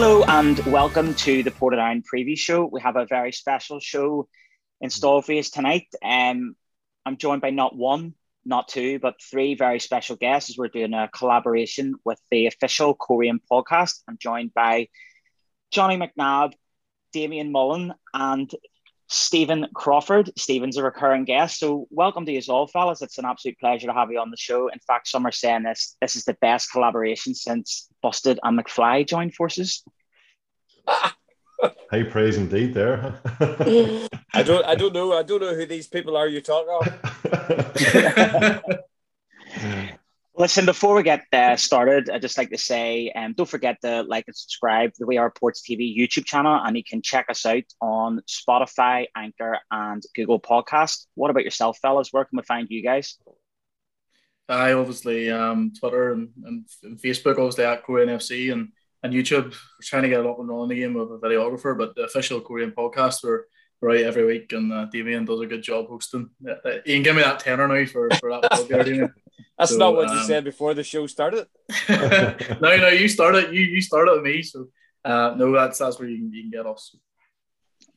Hello and welcome to the Portadown preview show. We have a very special show installed for you tonight. Um, I'm joined by not one, not two, but three very special guests as we're doing a collaboration with the official Coleraine podcast. I'm joined by Johnny McNabb, Damien Mullen, and Stephen Crawford. Stephen's a recurring guest. So welcome to you all, fellas. It's an absolute pleasure to have you on the show. In fact, some are saying this this is the best collaboration since Busted and McFly joined forces. High praise indeed there. I don't I don't know. I don't know who these people are you talk of. Listen, before we get uh, started, I'd just like to say um, don't forget to like and subscribe to the We Are Ports TV YouTube channel, and you can check us out on Spotify, Anchor, and Google Podcast. What about yourself, fellas? Where can we find you guys? I obviously um, Twitter and, and, Facebook, obviously at Coleraine FC, and, and YouTube. We're trying to get a up and running again with a videographer, but the official Coleraine podcast, we're right every week, and uh, Damien does a good job hosting. Uh, you can give me that tenner now for, for that. That's so, not what um, you said before the show started. no, no, you started. You you started with me, so uh, no, that's that's where you can, you can get us.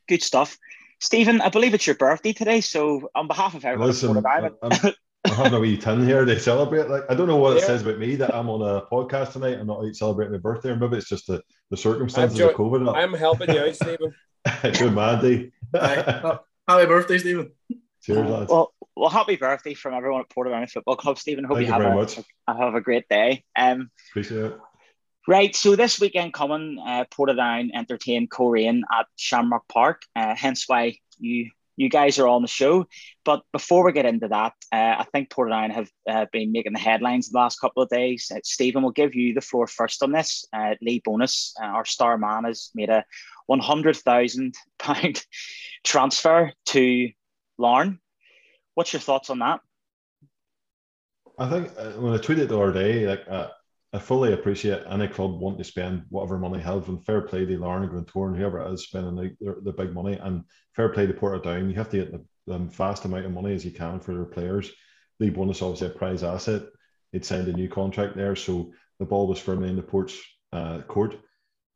Good stuff, Stephen. I believe it's your birthday today, so on behalf of everyone, Listen, I'm, I'm having a wee tin here to celebrate. Like I don't know what it says about me that I'm on a podcast tonight. I'm not out celebrating my birthday, or maybe it's just the, the circumstances jo- of COVID. I'm helping you out, Stephen. Good man, Happy birthday, Stephen. Cheers, lads. Well, well, happy birthday from everyone at Portadown Football Club, Stephen. Hope Thank you, you have, a, have a great day. Um, Appreciate it. Right, so this weekend coming, uh, Portadown entertain Coleraine at Shamrock Park. Uh, hence why you you guys are on the show. But before we get into that, uh, I think Portadown have uh, been making the headlines the last couple of days. Uh, Stephen will give you the floor first on this. Uh, Lee Bonis, uh, our star man, has made a one hundred thousand pound transfer to Larne. What's your thoughts on that? I think uh, when I tweeted the other day, like uh, I fully appreciate any club wanting to spend whatever money they have, and fair play to Larne and Glentoran, whoever it is spending the, the, big money, and fair play to Portadown. You have to get the, the vast amount of money as you can for their players. Lee Bonis obviously a prize asset. He'd signed a new contract there, so the ball was firmly in the Port's uh, court.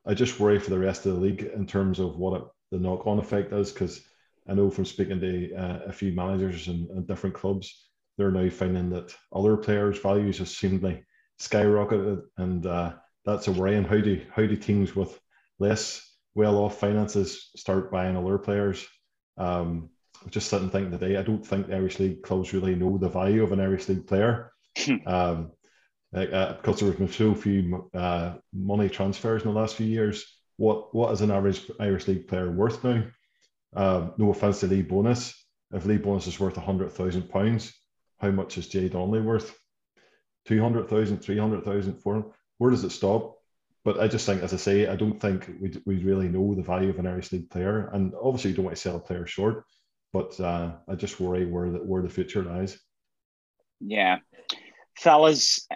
I just worry for the rest of the league in terms of what it, the knock-on effect is, because I know from speaking to uh, a few managers and, different clubs, they're now finding that other players' values have seemingly skyrocketed, and uh, that's a worry. And how do how do teams with less well-off finances start buying other players? Um, just sitting thinking today, I don't think the Irish League clubs really know the value of an Irish League player. um, uh, because there have been so few uh, money transfers in the last few years. What what is an average Irish League player worth now? Um, no offense to Lee Bonis. If Lee Bonis is worth hundred thousand pounds, how much is Jay Donnelly worth? 200,000, 300,000, 400, where does it stop? But I just think, as I say, I don't think we, we really know the value of an Irish League player. And obviously, you don't want to sell a player short, but uh, I just worry where the, where the future lies. Yeah. Fellas,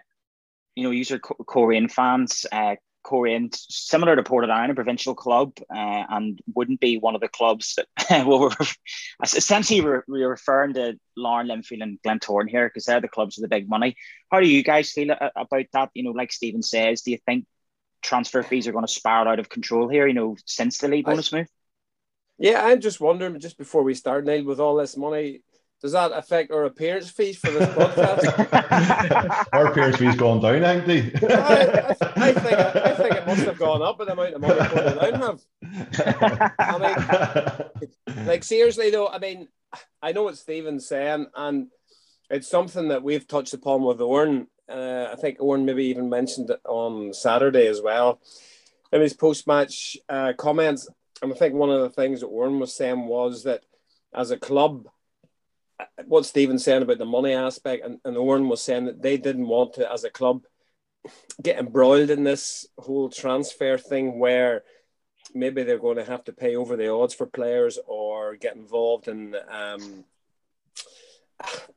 you know, user Coleraine fans, uh, Coleraine, similar to Portadown, a provincial club, uh, and wouldn't be one of the clubs that well, we're essentially we're, we're referring to Larne, Linfield, and Glentoran here because they're the clubs with the big money. How do you guys feel about that? You know, like Stephen says, do you think transfer fees are going to spiral out of control here? You know, since the Lee Bonis move. Yeah, I'm just wondering, just before we start, Neil, with all this money, does that affect our appearance fees for this podcast? our appearance fees gone down, ain't they? I, I, I, think, I think it must have gone up with the amount of money put have. I mean, like seriously though, I mean, I know what Stephen's saying, and it's something that we've touched upon with Oran. Uh, I think Oran maybe even mentioned it on Saturday as well in his post-match uh, comments. And I think one of the things that Oran was saying was that as a club what Stephen's saying about the money aspect, and, and Oran was saying that they didn't want to, as a club, get embroiled in this whole transfer thing where maybe they're going to have to pay over the odds for players or get involved in um,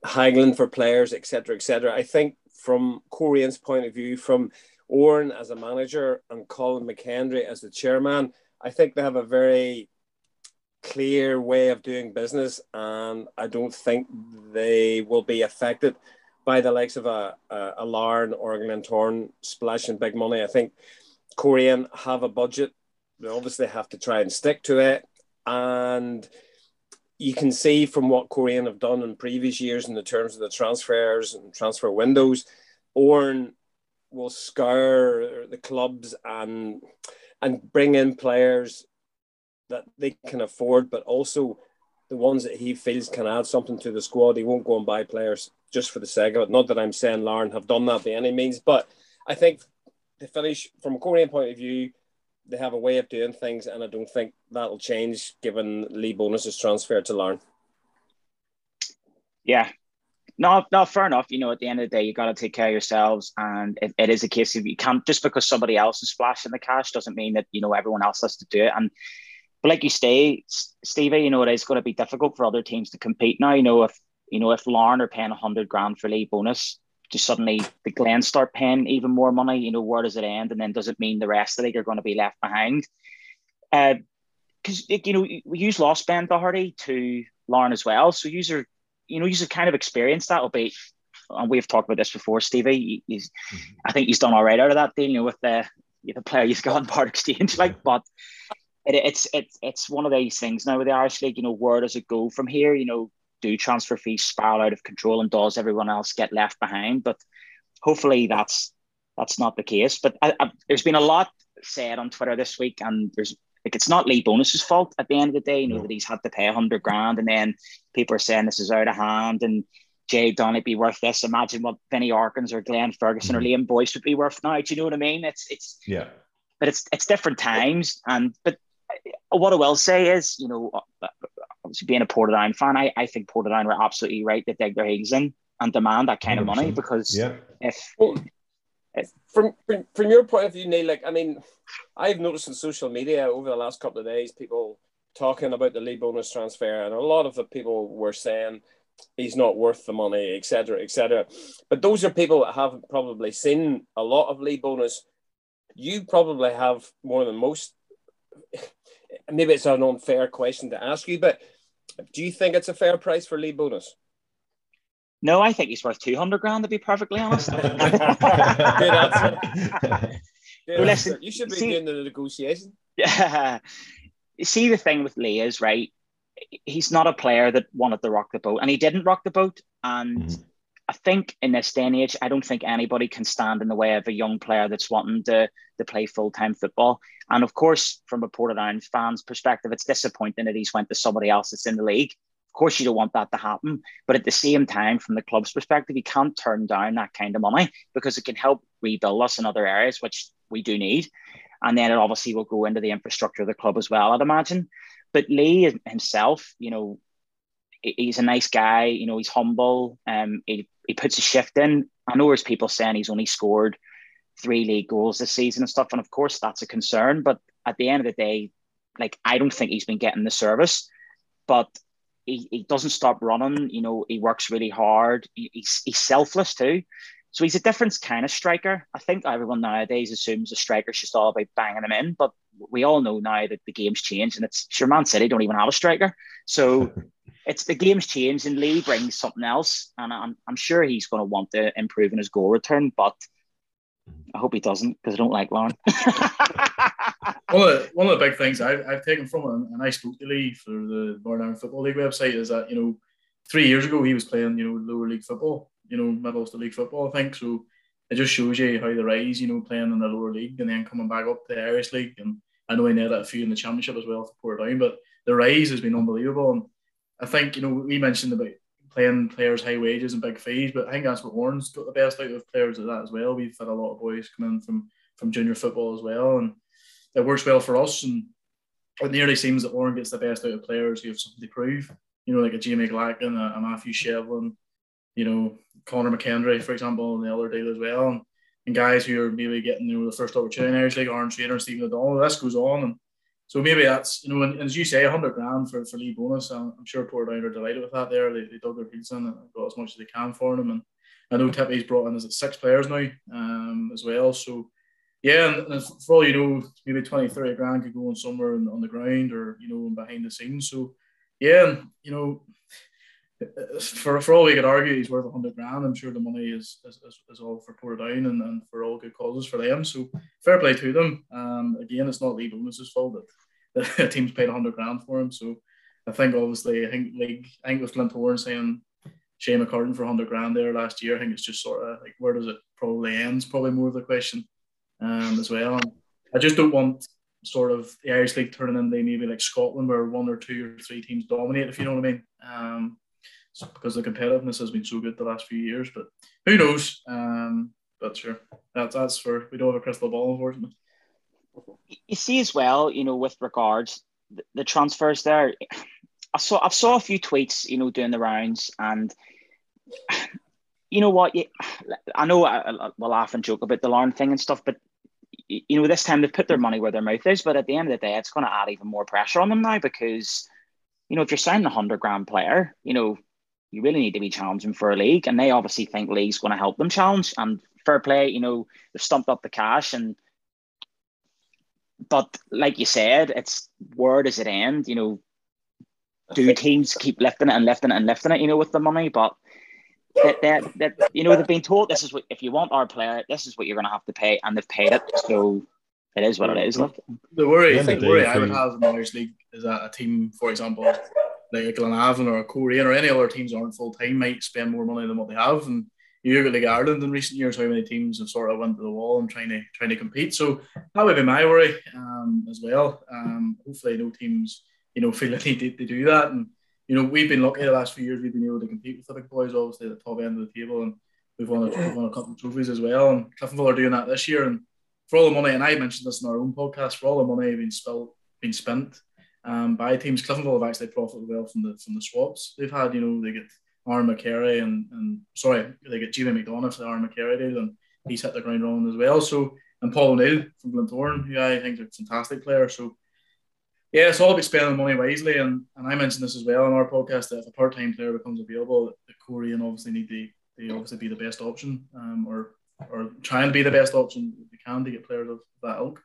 haggling for players, etc., etc. I think from Coleraine's point of view, from Oran as a manager and Colin McKendry as the chairman, I think they have a very clear way of doing business, and I don't think they will be affected by the likes of a, a, a Larne or a Glentoran splashing big money. I think Coleraine have a budget. They obviously have to try and stick to it. And you can see from what Coleraine have done in previous years in the terms of the transfers and transfer windows, Oran will scour the clubs and and bring in players that they can afford, but also the ones that he feels can add something to the squad. He won't go and buy players just for the sake of it. Not that I'm saying Larne have done that by any means, but I think the finish from a Coleraine point of view, they have a way of doing things, and I don't think that'll change given Lee Bonis's transfer to Larne. Yeah, no, no, fair enough. You know, at the end of the day, you got to take care of yourselves, and it, it is a case of you can't just because somebody else is splashing the cash doesn't mean that you know everyone else has to do it. And but like you say, Stevie, you know, it is going to be difficult for other teams to compete now. You know, if you know if Larne are paying a hundred grand for Lee Bonis, just suddenly the Glen start paying even more money. You know, where does it end? And then does it mean the rest of the league are going to be left behind? Because uh, you know, we use lost Ben Doherty to Larne as well, so user you know, he's kind of experienced that, albeit, and we've talked about this before, Stevie. He's, mm-hmm. I think he's done all right out of that deal, you know, with the the player he's got in part exchange. Like, but it, it's it's it's one of these things now with the Irish League. You know, where does it go from here? You know, do transfer fees spiral out of control, and does everyone else get left behind? But hopefully, that's that's not the case. But I, I, there's been a lot said on Twitter this week, and there's like it's not Lee Bonis's fault at the end of the day, you know, no. that he's had to pay a hundred grand and then people are saying this is out of hand and Jay Donny be worth this. Imagine what Vinny Arkins or Glenn Ferguson mm-hmm. or Liam Boyce would be worth now. Do you know what I mean? It's it's yeah. But it's it's different times and but what I will say is, you know, uh, obviously being a Portadown fan, I, I think Portadown were absolutely right to dig their heels in and demand that kind 100%. of money because yeah. if well, from, from from your point of view, Neil, like I mean, I've noticed on social media over the last couple of days, people talking about the Lee Bonis transfer, and a lot of the people were saying he's not worth the money, etc., etc. But those are people that haven't probably seen a lot of Lee Bonis. You probably have more than most. Maybe it's an unfair question to ask you, but do you think it's a fair price for Lee Bonis? No, I think he's worth 200 grand to be perfectly honest. Good answer. Good well, listen, you should be see, doing the negotiation. Yeah. see, the thing with Lee is, right, he's not a player that wanted to rock the boat, and he didn't rock the boat. And mm-hmm. I think in this day and age, I don't think anybody can stand in the way of a young player that's wanting to, to play full time football. And of course, from a Portadown fans' perspective, it's disappointing that he's went to somebody else that's in the league. Of course, you don't want that to happen. But at the same time, from the club's perspective, you can't turn down that kind of money because it can help rebuild us in other areas, which we do need. And then it obviously will go into the infrastructure of the club as well, I'd imagine. But Lee himself, you know, he's a nice guy. You know, he's humble. Um, he, he puts a shift in. I know there's people saying he's only scored three league goals this season and stuff. And of course, that's a concern. But at the end of the day, like, I don't think he's been getting the service. But he, he doesn't stop running. You know, he works really hard. He, he's, he's selfless too. So he's a different kind of striker. I think everyone nowadays assumes a striker's just all about banging them in, but we all know now that the game's changed and it's sure Man City don't even have a striker. So it's the game's changed and Lee brings something else. And I'm, I'm sure he's going to want to improve in his goal return, but I hope he doesn't because I don't like Larne. one, of the, one of the big things I've, I've taken from him, and I spoke to Lee for the Ireland Football League website, is that, you know, three years ago he was playing, you know, lower league football, you know, middle of the league football, I think. So it just shows you how the rise, you know, playing in the lower league and then coming back up to the Irish League. And I know he netted a few in the championship as well for Port Portadown, but the rise has been unbelievable. And I think, you know, we mentioned about playing players high wages and big fees, but I think that's what Oran's got the best out of players of that as well. We've had a lot of boys come in from from junior football as well, and it works well for us. And it nearly seems that Oran gets the best out of players who have something to prove. You know, like a Jamie Glacken, a, a Matthew Shevlin, you know, Connor McKendry, for example, and the other deal as well. And, and guys who are maybe getting you know the first opportunity League, Aaron Traynor, Stephen O'Donnell, this goes on. And so maybe that's, you know, and, and as you say, 100 grand for, for Lee Bonis. I'm, I'm sure Portadown are delighted with that there. They, they dug their heels in and got as much as they can for them. And I know Tippy's brought in, is it six players now um, as well. So, yeah, and, and, for all you know, maybe 20, 30 grand could go on somewhere on, on the ground or, you know, behind the scenes. So, yeah, and, you know, for for all we could argue, he's worth hundred grand. I'm sure the money is is, is all for Portadown and, and for all good causes for them. So fair play to them. Um, again, it's not Lee Bonis's fault that the team's paid hundred grand for him. So I think obviously I think league I think with Glentoran saying Shane McCartan for hundred grand there last year. I think it's just sort of like where does it probably ends? Probably more of the question um, as well. And I just don't want sort of the Irish League turning into maybe like Scotland where one or two or three teams dominate, if you know what I mean. Um, because the competitiveness has been so good the last few years. But who knows? Um, but sure, that's that's for we don't have a crystal ball, unfortunately. You see as well, you know, with regards the, the transfers there. I saw I saw a few tweets, you know, doing the rounds, and you know what? I know I, will laugh and joke about the Larne thing and stuff, but you know, this time they've put their money where their mouth is. But at the end of the day, it's going to add even more pressure on them now because, you know, if you're signing a hundred grand player, you know, you really need to be challenging for a league, and they obviously think league's going to help them challenge. And fair play, you know, they've stumped up the cash, and but like you said, it's where does it end? You know, do teams keep lifting it and lifting it and lifting it? You know, with the money, but that that, that you know they've been told this is what if you want our player, this is what you're going to have to pay, and they've paid it. So it is what it is. Look. The worry, I the worry I would have in the Irish League is that a team, for example, like a Glenavon or a Coleraine or any other teams aren't full time might spend more money than what they have. And you at like Ireland in recent years, how many teams have sort of went to the wall and trying to trying to compete. So that would be my worry um, as well. Um, hopefully, no teams you know feel the need to, to do that. And you know we've been lucky the last few years. We've been able to compete with the big boys, obviously at the top end of the table, and we've won a, we've won a couple of trophies as well. And Cliftonville are doing that this year. And for all the money, and I mentioned this in our own podcast, for all the money being spent, being spent um, by teams. Cliftonville have actually profited well from the from the swaps they've had. You know, they get Aaron McCary and and sorry, they get Jimmy McDonough for Aaron McCary did, and he's hit the ground running as well. So and Paul O'Neill from Glentoran, who I think is a fantastic player. So yeah, it's all about spending money wisely. And, and I mentioned this as well in our podcast that if a part time player becomes available, the Coleraine obviously need to they obviously be the best option, um, or or trying to be the best option they can to get players of that ilk.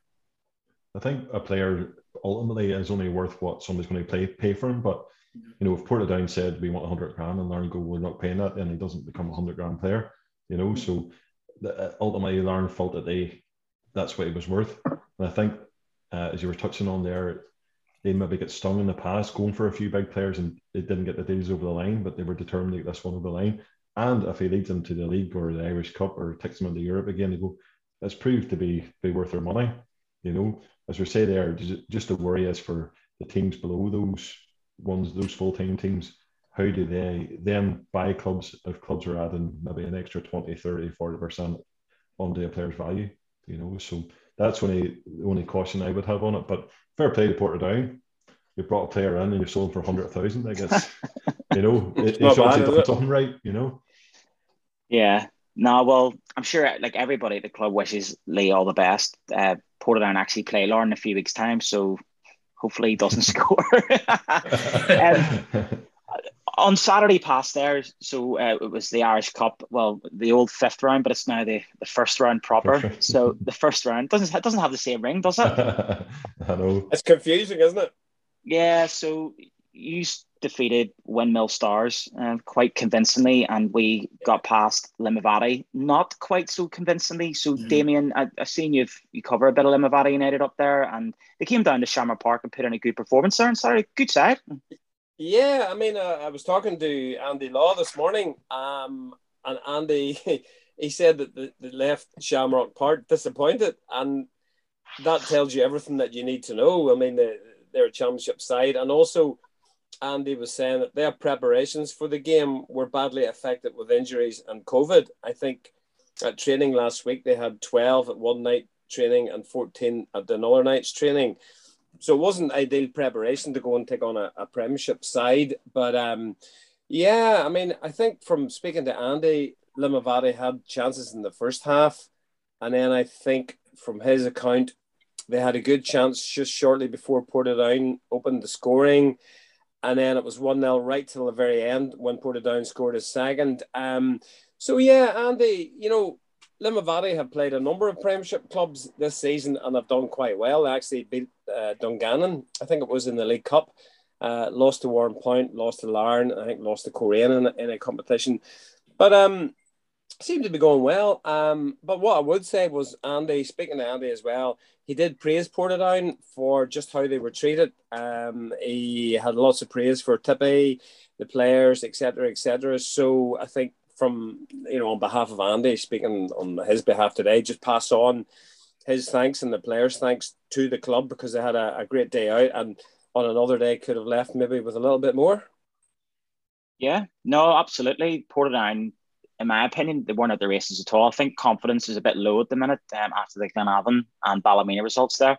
I think a player ultimately is only worth what somebody's going to pay pay for him. But you know, if Portadown said we want 100 grand and Larne go, we're not paying that, then he doesn't become a 100 grand player. You know, so the, uh, ultimately Larne felt that they that's what he was worth. And I think uh, as you were touching on there, they maybe get stung in the past going for a few big players and they didn't get the deals over the line, but they were determined to get this one over the line. And if he leads them to the league or the Irish Cup or takes them into Europe again, they go, it's proved to be be worth their money. You know, as we say there, just the worry is for the teams below those ones, those full time teams. How do they then buy clubs if clubs are adding maybe an extra 20, 30, 40% onto a player's value? You know, so that's only the only caution I would have on it. But fair play to Portadown. You brought a player in and you sold him for 100,000. I guess, you know, it, it's obviously done something right, you know? Yeah, no, well, I'm sure like everybody at the club wishes Lee all the best. Uh, Portadown actually play Larne in a few weeks' time, so hopefully he doesn't score. um, on Saturday past there, so uh, it was the Irish Cup. Well, the old fifth round, but it's now the, the first round proper. so the first round doesn't it doesn't have the same ring, does it? I know. It's confusing, isn't it? Yeah. So you defeated Windmill Stars uh, quite convincingly, and we got past Limavady not quite so convincingly. So, mm-hmm. Damien, I, have seen you've you cover a bit of Limavady United up there, and they came down to Shamrock Park and put in a good performance there. And sorry, good side. Yeah, I mean, uh, I was talking to Andy Law this morning, um, and Andy he said that the, the left Shamrock Park disappointed, and that tells you everything that you need to know. I mean, they, they're a championship side, and also Andy was saying that their preparations for the game were badly affected with injuries and COVID. I think at training last week they had 12 at one night training and 14 at another night's training. So it wasn't ideal preparation to go and take on a, a premiership side. But um, yeah, I mean, I think from speaking to Andy, Limavady had chances in the first half. And then I think from his account, they had a good chance just shortly before Portadown opened the scoring and then it was 1 0 right till the very end when Portadown scored a second. Um, so, yeah, Andy, you know, Limavady have played a number of Premiership clubs this season and have done quite well. They actually beat uh, Dungannon, I think it was in the League Cup. Uh, lost to Warrenpoint, lost to Larne, I think lost to Coleraine in, in a competition. But um, seemed to be going well. Um, but what I would say was Andy, speaking to Andy as well, he did praise Portadown for just how they were treated. Um, he had lots of praise for Tippy, the players, etc., etc. So I think from you know on behalf of Andy, speaking on his behalf today, just pass on his thanks and the players' thanks to the club because they had a, a great day out and on another day could have left maybe with a little bit more. Yeah, no, absolutely. Portadown in my opinion, they weren't at the races at all. I think confidence is a bit low at the minute um, after the Glenavon and Ballymena results there.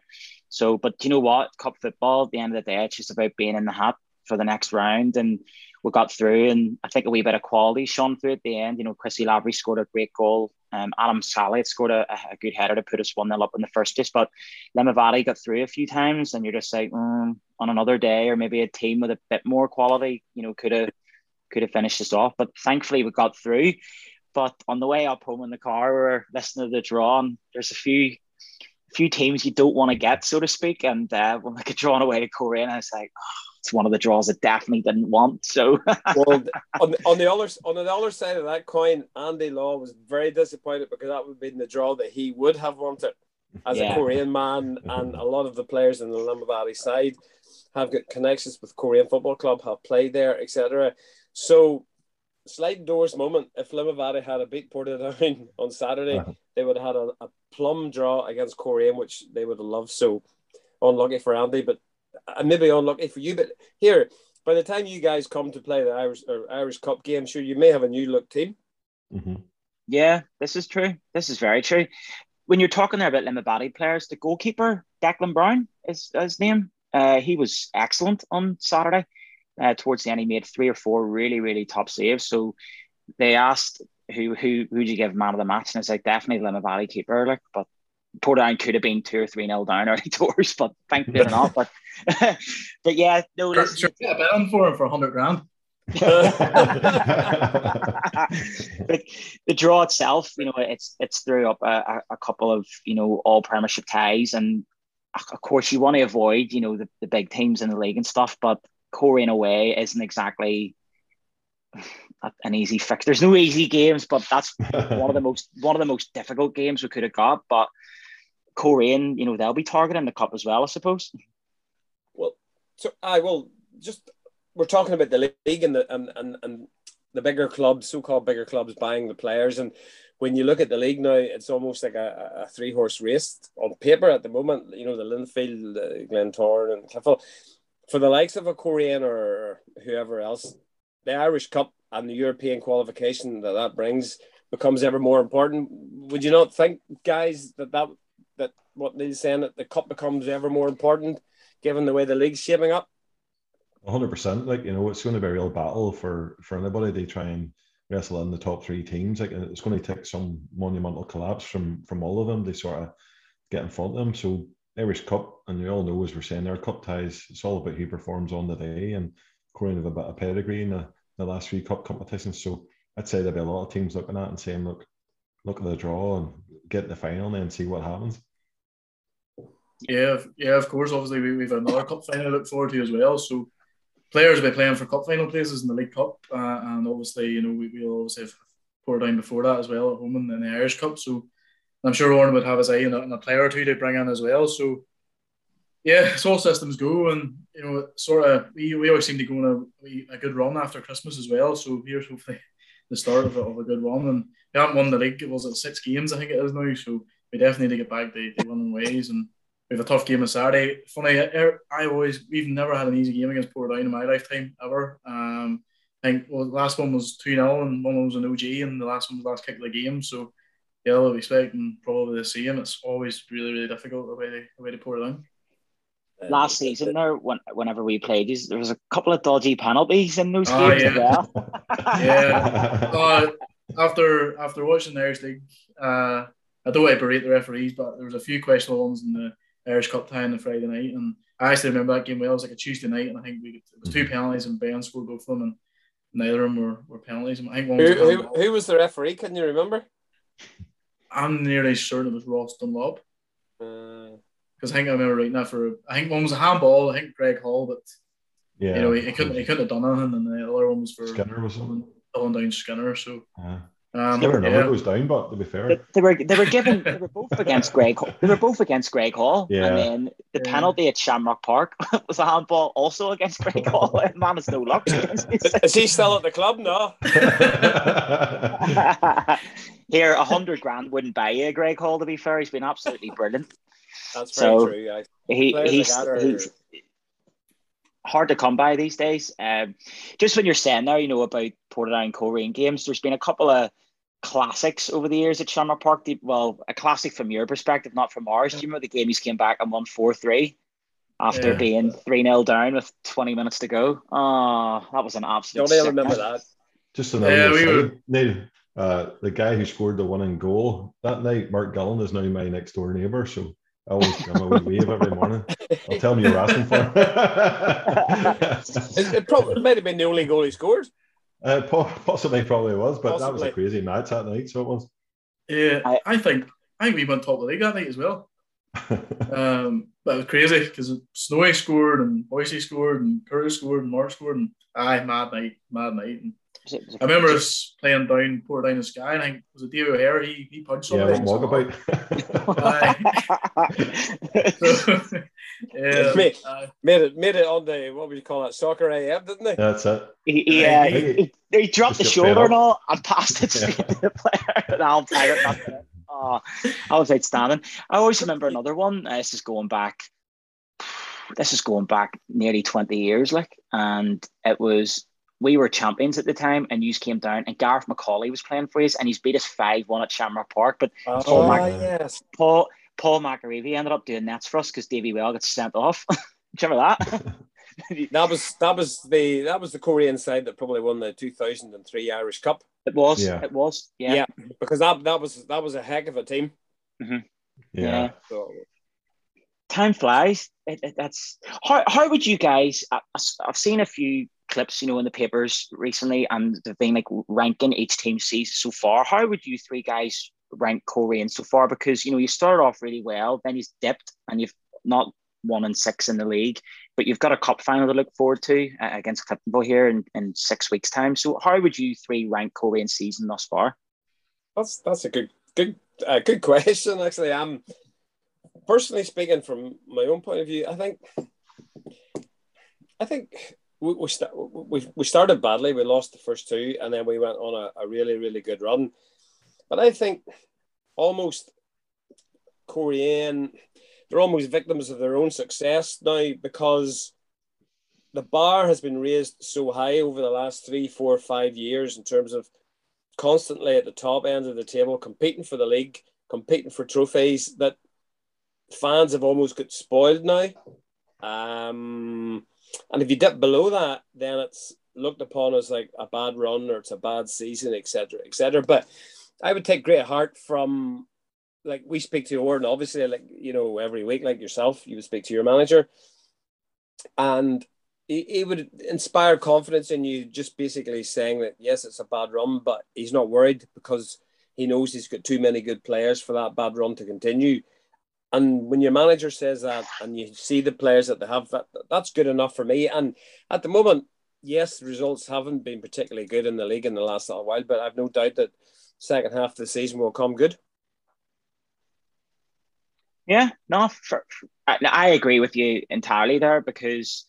So, but you know what? Cup football, at the end of the day, it's just about being in the hat for the next round. And we got through, and I think a wee bit of quality shone through at the end. You know, Chrissy Lavery scored a great goal. Um, Adam Salley scored a, a good header to put us 1 0 up in the first place. But Limavady got through a few times, and you're just like, mm, on another day, or maybe a team with a bit more quality, you know, could have could have finished us off. But thankfully, we got through. But on the way up home in the car, we are listening to the draw, and there's a few few teams you don't want to get, so to speak. And uh, when we get drawn away to Coleraine, it's like, oh, it's one of the draws I definitely didn't want. So, well, on, the, on the other on the other side of that coin, Andy Law was very disappointed because that would have been the draw that he would have wanted as yeah. a Coleraine man, and a lot of the players in the Limavady side have got connections with Coleraine Football Club, have played there, etc. So, sliding doors moment. If Limavady had a beat Portadown on Saturday, uh-huh. they would have had a, a plum draw against Coleraine, which they would have loved. So, unlucky for Andy, but uh, maybe unlucky for you. But here, by the time you guys come to play the Irish or Irish Cup game, sure you may have a new look team. Mm-hmm. Yeah, this is true. This is very true. When you're talking there about Limavady players, the goalkeeper Declan Brown is his name. Uh, he was excellent on Saturday uh, towards the end, he made three or four really, really top saves. So they asked who who who do you give man of the match, and it's like definitely Limavady keeper. Like, but Portadown could have been two or three nil down early doors, but thankfully not. But but yeah, no. Sure, sure, yeah, bet on for him for hundred grand. the, the draw itself, you know, it's it's threw up a, a couple of you know all Premiership ties, and of course you want to avoid you know the, the big teams in the league and stuff, but Coleraine away isn't exactly an easy fix. There's no easy games, but that's one of the most one of the most difficult games we could have got. But Coleraine, you know, they'll be targeting the cup as well, I suppose. Well, so I will just we're talking about the league and the and and, and the bigger clubs, so-called bigger clubs, buying the players, and when you look at the league now, it's almost like a, a three-horse race on paper at the moment. You know, the Linfield, the Glentoran, and Clifton for the likes of a Coleraine or whoever else, the Irish Cup and the European qualification that that brings becomes ever more important. Would you not think, guys, that that, that what Neil's saying that the cup becomes ever more important given the way the league's shaping up? hundred percent. Like you know, it's going to be a real battle for for anybody to try and wrestle in the top three teams. Like it's going to take some monumental collapse from from all of them to sort of get in front of them. So Irish Cup, and you all know as we're saying there, cup ties, it's all about who performs on the day. And Coleraine have a bit of pedigree in the, the last three cup competitions. So I'd say there'll be a lot of teams looking at and saying, look, look at the draw and get the final and see what happens. Yeah, yeah, of course. Obviously, we, we've another cup final to look forward to as well. So players will be playing for cup final places in the League Cup, uh, and obviously, you know, we, we'll obviously have Portadown before that as well at home in, in the Irish Cup. So I'm sure Oran would have his eye on a, a, player or two to bring in as well. So yeah, it's all systems go, and you know, sort of we, we always seem to go on a, a good run after Christmas as well. So here's hopefully the start of a, of a good run, and we haven't won the league. It was at six games, I think it is now. So we definitely need to get back to, winning ways, and we have a tough game on Saturday. Funny, I always we've never had an easy game against Portadown in my lifetime ever. Um, I think well, the last one was two 0 and one was an OG, and the last one was last kick of the game. So yeah, I'll be expecting probably the same. It's always really, really difficult the way they, the way they Portadown. Last season, there, when, whenever we played, there was a couple of dodgy penalties in those oh, games yeah. well. yeah. Uh, after after watching the Irish League, uh, I don't want to berate the referees, but there was a few questionable ones in the Irish Cup tie on the Friday night, and I actually remember that game well. It was like a Tuesday night, and I think we it was two penalties, and Ben scored both of them, and neither of them were, were penalties. I think one was who, who, who was the referee? Can you remember? I'm nearly certain it was Ross Dunlop. Because uh, I think I remember right now for I think one was a handball. I think Greg Hall, but Yeah. You know, he, he couldn't he couldn't have done anything, and the other one was for Skinner was pulling, pulling down Skinner. So uh, um, never know yeah. it goes down, but to be They, fair, they were they were given they were both against Greg they were both against Greg Hall Yeah. and then the Yeah. penalty at Shamrock Park was a handball also against Greg Hall and man has no luck Is, is he still at the club? No. Here, a hundred grand wouldn't buy you a Greg Hall. To be fair, he's been absolutely brilliant. That's very So- true. Yeah. He, he's, like are- he's hard to come by these days. Um, just when you're saying there, you know about Portadown Coleraine games, there's been a couple of classics over the years at Shamrock Park. The- Well, a classic from your perspective, not from ours. Do you remember the game he's came back and won four three after Yeah. being three 0 down with twenty minutes to go? Oh, that was an absolute. Don't sick remember night. that. just another Yeah, we were- Neil, uh, the guy who scored the winning goal that night, Mark Gillen, is now my next door neighbour. So I always give him a wave every morning. I'll tell him you're asking for. It, it probably it might have been the only goal he scored. uh, po- possibly, probably was, but that was a crazy match that night. So it was. Yeah, I- I, think I think we went top of the league that night as well. Um, but it was crazy because Snowy scored and Boise scored and Curtis scored and Mark scored and aye, mad night, mad night. And Was it- was it- I remember us playing down, pour down the sky, and I think was it David O'Hare? He he punched yeah, somebody. what walk about? So, yeah, Me. aye. Made it made it on the what would you call it soccer AM, didn't they? That's it. He, he, uh, I he, he, he dropped the just got fed shoulder and all and passed it Yeah. to the player. And Alan Taggart knocked it in. Oh, that was outstanding. I always remember another one. Uh, this is going back. This is going back nearly twenty years, like, and it was we were champions at the time, and you came down, and Gareth McCauley was playing for us, and he's beat us five one at Shamrock Park. But Oh, Oh my- yes. Paul Paul McAreevy ended up doing nets for us because Davy Well got sent off. Do you remember that? That was that was the that was the Coleraine side that probably won the 2003 Irish Cup it was. Yeah. It was. Yeah. Yeah. because that that was that was a heck of a team. Mm-hmm. Yeah. Yeah. So time flies. It, it, that's how, how would you guys? I, I've seen a few clips, you know, in the papers recently, and they've been like ranking each team's season so far. How would you three guys rank Coleraine so far? Because you know you started off really well, then you've dipped, and you've not one and six in the league, but you've got a cup final to look forward to uh, against Cliftonville here in, in six weeks' time. So how would you three rank Coleraine season thus far? that's that's a good good uh, good question actually. I'm personally speaking from my own point of view. I think I think we we, we we started badly. We lost the first two, and then we went on a, a really really good run. But I think almost Coleraine, they're almost victims of their own success now because the bar has been raised so high over the last three, four, five years in terms of constantly at the top end of the table, competing for the league, competing for trophies that fans have almost got spoiled now. Um, and if you dip below that, then it's looked upon as like a bad run or it's a bad season, etc., etc. But I would take great heart from like we speak to Oran, obviously, like you know, every week, like yourself, you would speak to your manager, and he, he would inspire confidence in you, just basically saying that yes, it's a bad run, but he's not worried because he knows he's got too many good players for that bad run to continue. And when your manager says that, and you see the players that they have, that that's good enough for me. And at the moment, yes, the results haven't been particularly good in the league in the last little while, but I've no doubt that second half of the season will come good. Yeah, no, for, for- I, I agree with you entirely there because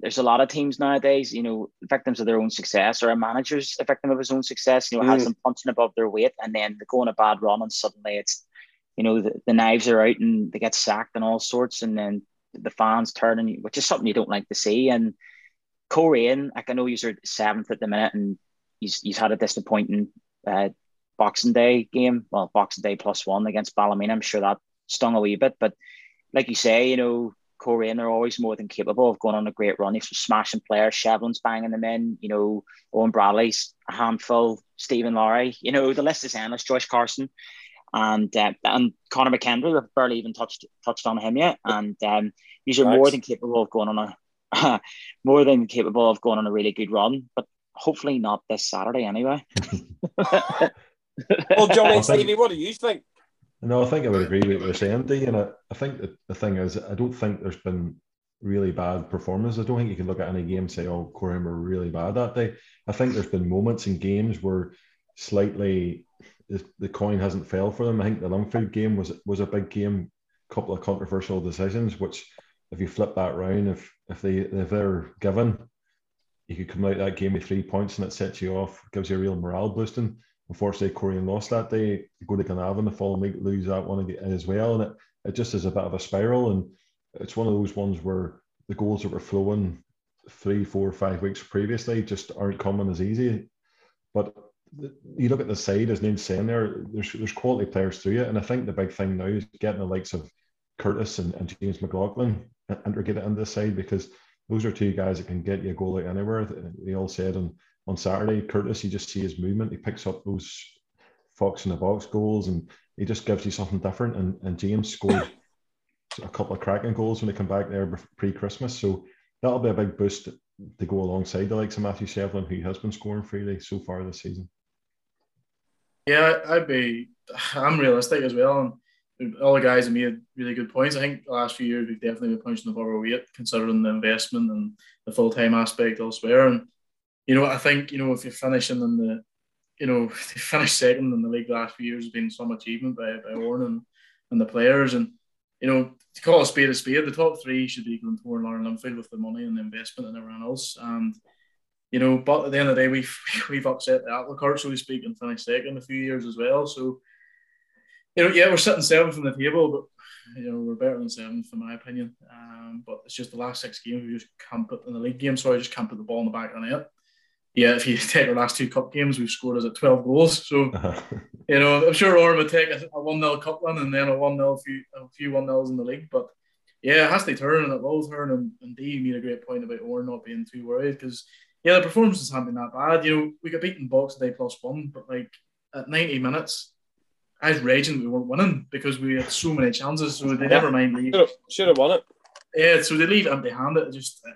there's a lot of teams nowadays, you know, victims of their own success, or a manager's a victim of his own success, you know, has Mm. them punching above their weight, and then they go on a bad run, and suddenly it's, you know, the, the knives are out and they get sacked and all sorts, and then the fans turn, and which is something you don't like to see. And Coleraine, like I know you're seventh at the minute, and he's he's had a disappointing uh, Boxing Day game, well, Boxing Day plus one against Ballymena. I'm sure that stung a wee bit, but like you say, you know, Coleraine are always more than capable of going on a great run. He's smashing players, Shevlin's banging them in, you know, Owen Bradley's a handful, Stephen Lowry, you know, the list is endless, Josh Carson. And uh, and Connor McKendry, we've barely even touched touched on him yet. And um, these are more than capable of going on a more than capable of going on a really good run, but hopefully not this Saturday anyway. Well, Johnny I and Stevie, what do you think? No, I think I would agree with what you're saying, D. And I, I think that the thing is, I don't think there's been really bad performance. I don't think you can look at any game and say, "Oh, Coleraine were really bad that day." I think there's been moments in games where slightly the, coin hasn't fell for them. I think the Linfield game was was a big game, couple of controversial decisions, which if you flip that round, if if they if they're given, you could come out that game with three points and it sets you off, gives you a real morale boosting. Unfortunately, Coleraine lost that day. Go to Glenavon the following week, lose that one as well, and it, it just is a bit of a spiral. And it's one of those ones where the goals that were flowing three, four, five weeks previously just aren't coming as easy. But you look at the side, as Neil's saying there, there's there's quality players through it, and I think the big thing now is getting the likes of Curtis and, and James McLaughlin integrated on the side because those are two guys that can get you a goal out anywhere. They all said on, on Saturday, Curtis, you just see his movement. He picks up those fox in the box goals and he just gives you something different. And, and James scored a couple of cracking goals when they come back there pre Christmas. So that'll be a big boost to go alongside the likes of Matthew Shevlin, who has been scoring freely so far this season. Yeah, I'd be. I'm realistic as well, and all the guys have made really good points. I think the last few years we've definitely been punching above our weight, considering the investment and the full time aspect elsewhere. And you know, I think you know if you're finishing in the, you know, if you finish second in the league the last few years has been some achievement by by Oran and, and the players. And you know, to call a spade a spade, the top three should be Glentoran and Larne Linfield with the money and the investment and everyone else. And you know, but at the end of the day, we've we've upset the apple cart, so to speak, and finished second a few years as well. So, you know, yeah, we're sitting seventh from the table, but you know, we're better than seventh, in my opinion. Um, but it's just the last six games we just can't put in the league game, so I just can't put the ball in the back of the net. Yeah, if you take our last two cup games, we've scored as at 12 goals. So, you know, I'm sure Oran would take a, 1 0 cup win and then a 1 0 few, a few 1 0s in the league. But yeah, it has to turn and it will turn. And, and Dee made a great point about Oran not being too worried because yeah, the performances haven't been that bad. You know, we got beaten Boxing Day plus one, but like at 90 minutes, I was raging we weren't winning because we had so many chances. So they never mind leave. Should have won it. Yeah, so they leave empty handed. Just uh,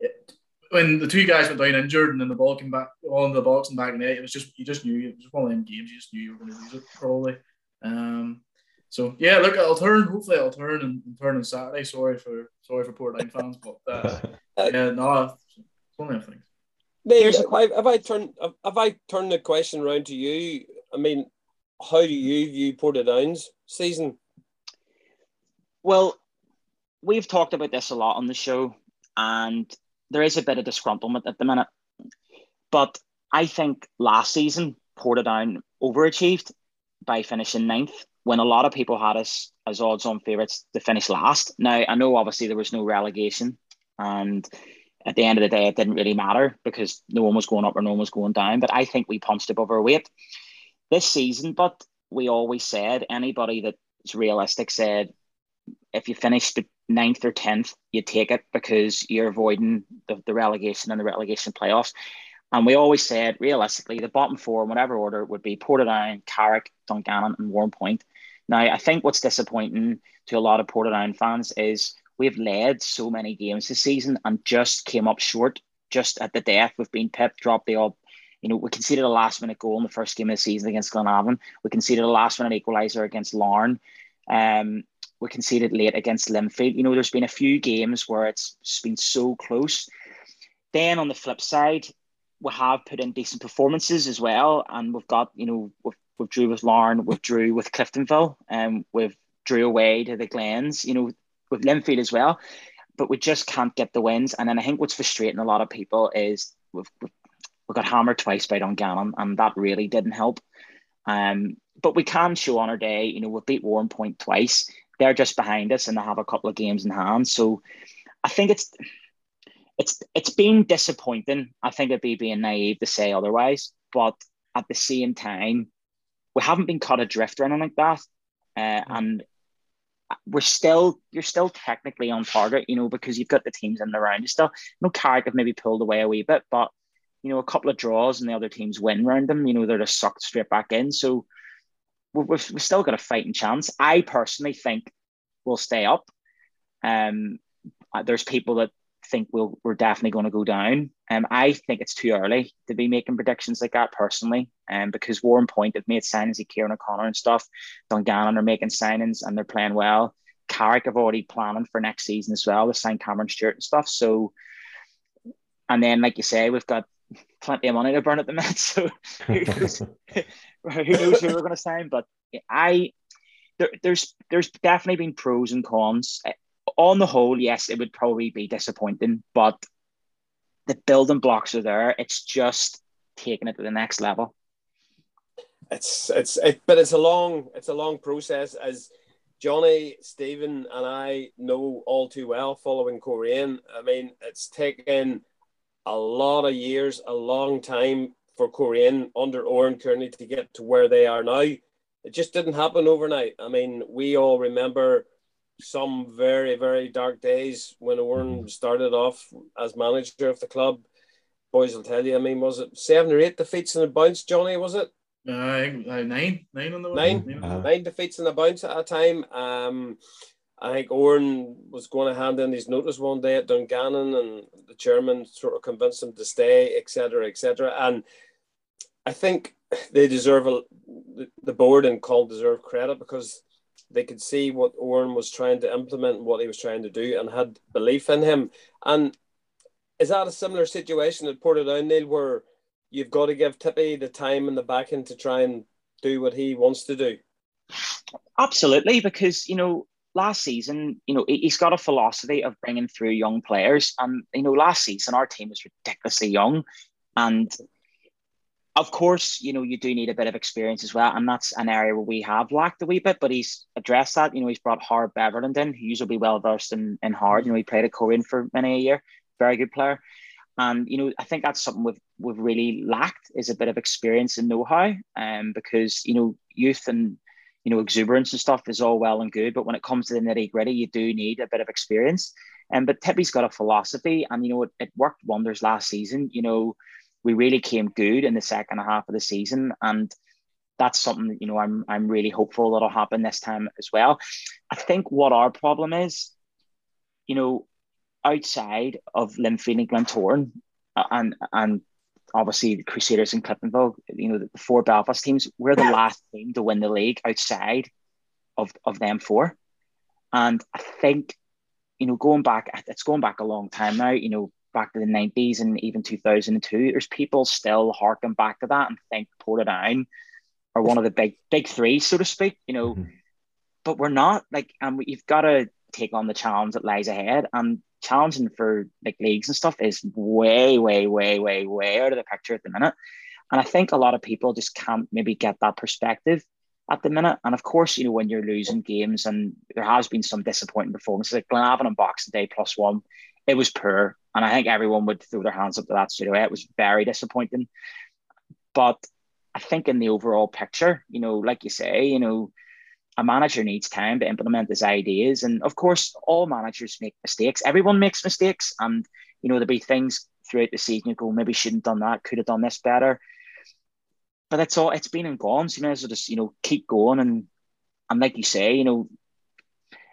it, when the two guys went down injured and then the ball came back all in the box and back in it, it was just you just knew it was one of them games. You just knew you were going to lose it probably. Um, so yeah, look, it'll turn. Hopefully, it'll turn and, and turn on Saturday. Sorry for sorry for Portline fans, but uh, yeah, no, one of things. Dave, have I turned have I turned the question around to you? I mean, how do you view Portadown's season? Well, we've talked about this a lot on the show, and there is a bit of disgruntlement at the minute. But I think last season Portadown overachieved by finishing ninth when a lot of people had us as odds on favourites to finish last. Now I know obviously there was no relegation and at the end of the day, it didn't really matter because no one was going up or no one was going down. But I think we punched above our weight this season. But we always said anybody that's realistic said if you finish the ninth or tenth, you take it because you're avoiding the, the relegation and the relegation playoffs. And we always said realistically, the bottom four, in whatever order, would be Portadown, Carrick, Dungannon, and Warrenpoint. Now, I think what's disappointing to a lot of Portadown fans is we've led so many games this season and just came up short just at the death. We've been pipped, dropped the all. You know, we conceded a last minute goal in the first game of the season against Glenavon. We conceded a last minute equaliser against Larne. Um, we conceded late against Linfield. You know, there's been a few games where it's been so close. Then on the flip side, we have put in decent performances as well, and we've got you know we've, we've drew with Larne, we've drew with Cliftonville, and um, we've drew away to the Glens. You know, with Linfield as well, but we just can't get the wins. And then I think what's frustrating a lot of people is we've, we've got hammered twice by Dungannon, and that really didn't help. Um, but we can show on our day, you know, we beat Warrenpoint twice. They're just behind us, and they have a couple of games in hand. So I think it's it's it's been disappointing. I think it'd be being naive to say otherwise, but at the same time, we haven't been cut adrift or anything like that. Uh, and we're still you're still technically on target, you know, because you've got the teams in the round. You still no Carrick have maybe pulled away a wee bit, but you know, a couple of draws and the other teams win round them, you know, they're just sucked straight back in. So we've, we've still got a fighting chance. I personally think we'll stay up. Um, there's people that think we'll, we're definitely going to go down. Um, I think it's too early to be making predictions like that personally, um, because Warrenpoint have made signings like Kieran O'Connor and stuff. Dungannon are making signings and they're playing well. Carrick have already planning for next season as well with sign Cameron Stewart and stuff. So, and then like you say, we've got plenty of money to burn at the minute. So who knows, who knows who we're going to sign? But I, there, there's there's definitely been pros and cons. On the whole, yes, it would probably be disappointing, but the building blocks are there. It's just taking it to the next level. It's it's it, but it's a long it's a long process as Johnny, Stephen, and I know all too well following Coleraine. I mean, it's taken a lot of years, a long time for Coleraine under Oran Kearney to get to where they are now. It just didn't happen overnight. I mean, we all remember some very, very dark days when Oran mm-hmm. started off as manager of the club. Boys will tell you, I mean, was it seven or eight defeats in a bounce, Johnny, was it? Uh, nine, nine on the nine, nine, uh-huh. nine defeats in a bounce at a time. Um, I think Oran was going to hand in his notice one day at Dungannon, and the chairman sort of convinced him to stay, etc., etc. And I think they deserve a, the board and call deserve credit because they could see what Oran was trying to implement and what he was trying to do, and had belief in him. And is that a similar situation at Portadown, Neil, where you've got to give Tippy the time and the backing to try and do what he wants to do? Absolutely, because you know last season, you know, he's got a philosophy of bringing through young players. And, you know, last season, our team was ridiculously young. And of course, you know, you do need a bit of experience as well. And that's an area where we have lacked a wee bit, but he's addressed that. You know, he's brought Howard Beverland in, who usually be well versed in, in hard. You know, he played at Coleraine for many a year. Very good player. And, you know, I think that's something we've, we've really lacked is a bit of experience and know-how. Um, because, you know, youth and you know, exuberance and stuff is all well and good, but when it comes to the nitty gritty, you do need a bit of experience. And um, but Tippy's got a philosophy, and you know, it, it worked wonders last season. You know, we really came good in the second half of the season, and that's something that you know I'm I'm really hopeful that'll happen this time as well. I think what our problem is, you know, outside of Linfield and Glentoran, uh, and and obviously the Crusaders and Cliftonville, you know, the, the four Belfast teams, we're the last team to win the league outside of, of them four. And I think, you know, going back, it's going back a long time now, you know, back to the 90s and even 2002, there's people still harking back to that and think Portadown are one of the big, big three, so to speak, you know, mm-hmm. but we're not like, and you've got to take on the challenge that lies ahead. And challenging for like leagues and stuff is way, way, way, way, way out of the picture at the minute. And I think a lot of people just can't maybe get that perspective at the minute. And of course, you know, when you're losing games and there has been some disappointing performances, like Glenavon and Boxing Day plus one, it was poor. And I think everyone would throw their hands up to that straight away. It was very disappointing. But I think in the overall picture, you know, like you say, you know, a manager needs time to implement his ideas. And of course, all managers make mistakes. Everyone makes mistakes. And, you know, there'll be things throughout the season you go, maybe shouldn't have done that, could have done this better. But it's all it's been and gone. So you know, so just, you know, keep going and and like you say, you know,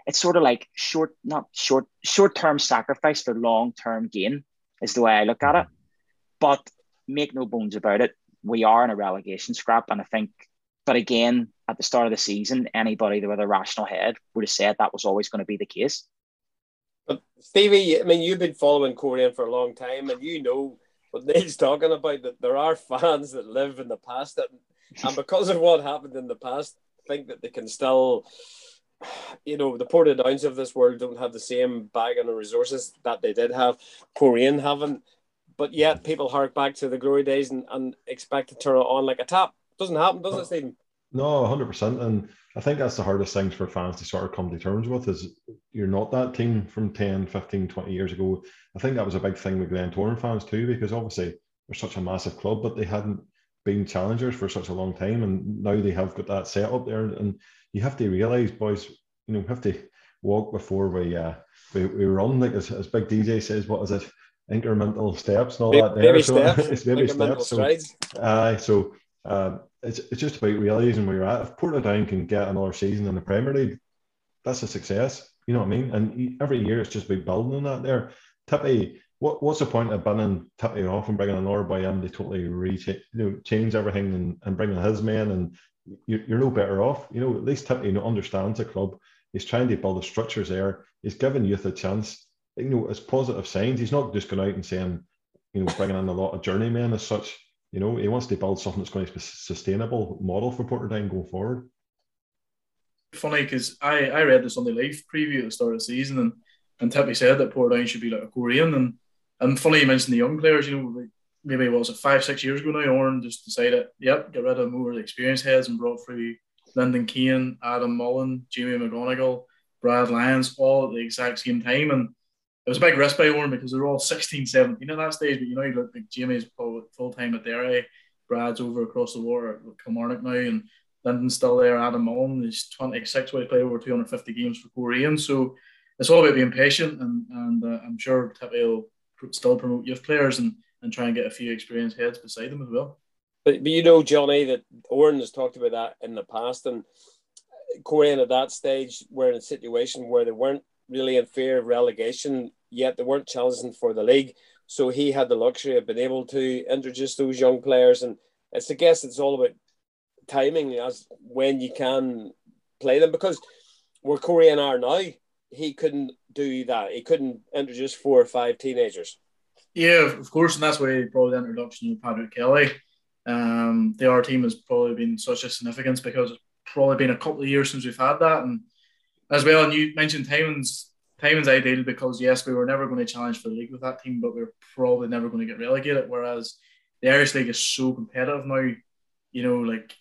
it's sort of like short, not short, short term sacrifice for long term gain is the way I look at it. But make no bones about it, we are in a relegation scrap, and I think. But again, at the start of the season, anybody with a rational head would have said that was always going to be the case. But Stevie, I mean, you've been following Coleraine for a long time, and you know what Neil's talking about. That there are fans that live in the past, and because of what happened in the past, think that they can still, you know, the Portadowns of this world don't have the same bag of resources that they did have. Coleraine haven't, but yet people hark back to the glory days and, and expect to turn it on like a tap. Doesn't happen, does it, Stephen? No, 100%. And I think that's the hardest things for fans to sort of come to terms with is you're not that team from 10, 15, 20 years ago. I think that was a big thing with Glentoran fans too, because obviously they're such a massive club, but they hadn't been challengers for such a long time. And now they have got that set up there. And you have to realise, boys, you know, we have to walk before we uh, we, we run. Like as, as Big DJ says, what is it? Incremental steps and all baby, that there. Baby so steps. it's baby steps. So, uh, so uh, it's, it's just about realizing where you're at. If Portadown can get another season in the Premier League, that's a success. You know what I mean? And every year it's just about building on that there. Tippy, what, what's the point of banning Tippy off and bringing another boy in to totally re- you know, change everything and, and bringing his men and you're, you're no better off. You know, at least Tippy understands the club. He's trying to build the structures there. He's giving youth a chance. You know, it's positive signs. He's not just going out and saying, you know, bringing in a lot of journeymen as such. You know, he wants to build something that's going to be sustainable model for Portadown going forward. Funny because I, I read the Sunday Life preview at the start of the season and, and Tippy said that Portadown should be like a Coleraine and and funny you mentioned the young players, you know, maybe what was it five, six years ago now, Oran just decided, yep, get rid of more of the experienced heads and brought through Lyndon Kane, Adam Mullan, Jamie McGonigal, Brad Lyons, all at the exact same time. And it was a big risk by Oran because they were all 16, 17 at that stage. But you know, you look like Jamie's full time at Derry, Brad's over across the water at Kilmarnock now, and Lyndon's still there. Adam Mullan is 26, where he played over 250 games for Coleraine. So it's all about being patient, and, and uh, I'm sure Tippy will still promote youth players and, and try and get a few experienced heads beside them as well. But, but you know, Johnny, that Oran has talked about that in the past, and Coleraine at that stage were in a situation where they weren't really in fear of relegation, yet they weren't challenging for the league. So he had the luxury of being able to introduce those young players, and it's I guess it's all about timing as when you can play them because where Coleraine are now, he couldn't do that. He couldn't introduce four or five teenagers. Yeah, of course, and that's why probably the introduction of Patrick Kelly. Um, the R team has probably been such a significance because it's probably been a couple of years since we've had that, and as well. And you mentioned Tymons. Tymons ideal because yes, we were never going to challenge for the league with that team, but we are probably never going to get relegated. Whereas the Irish League is so competitive now, you know, like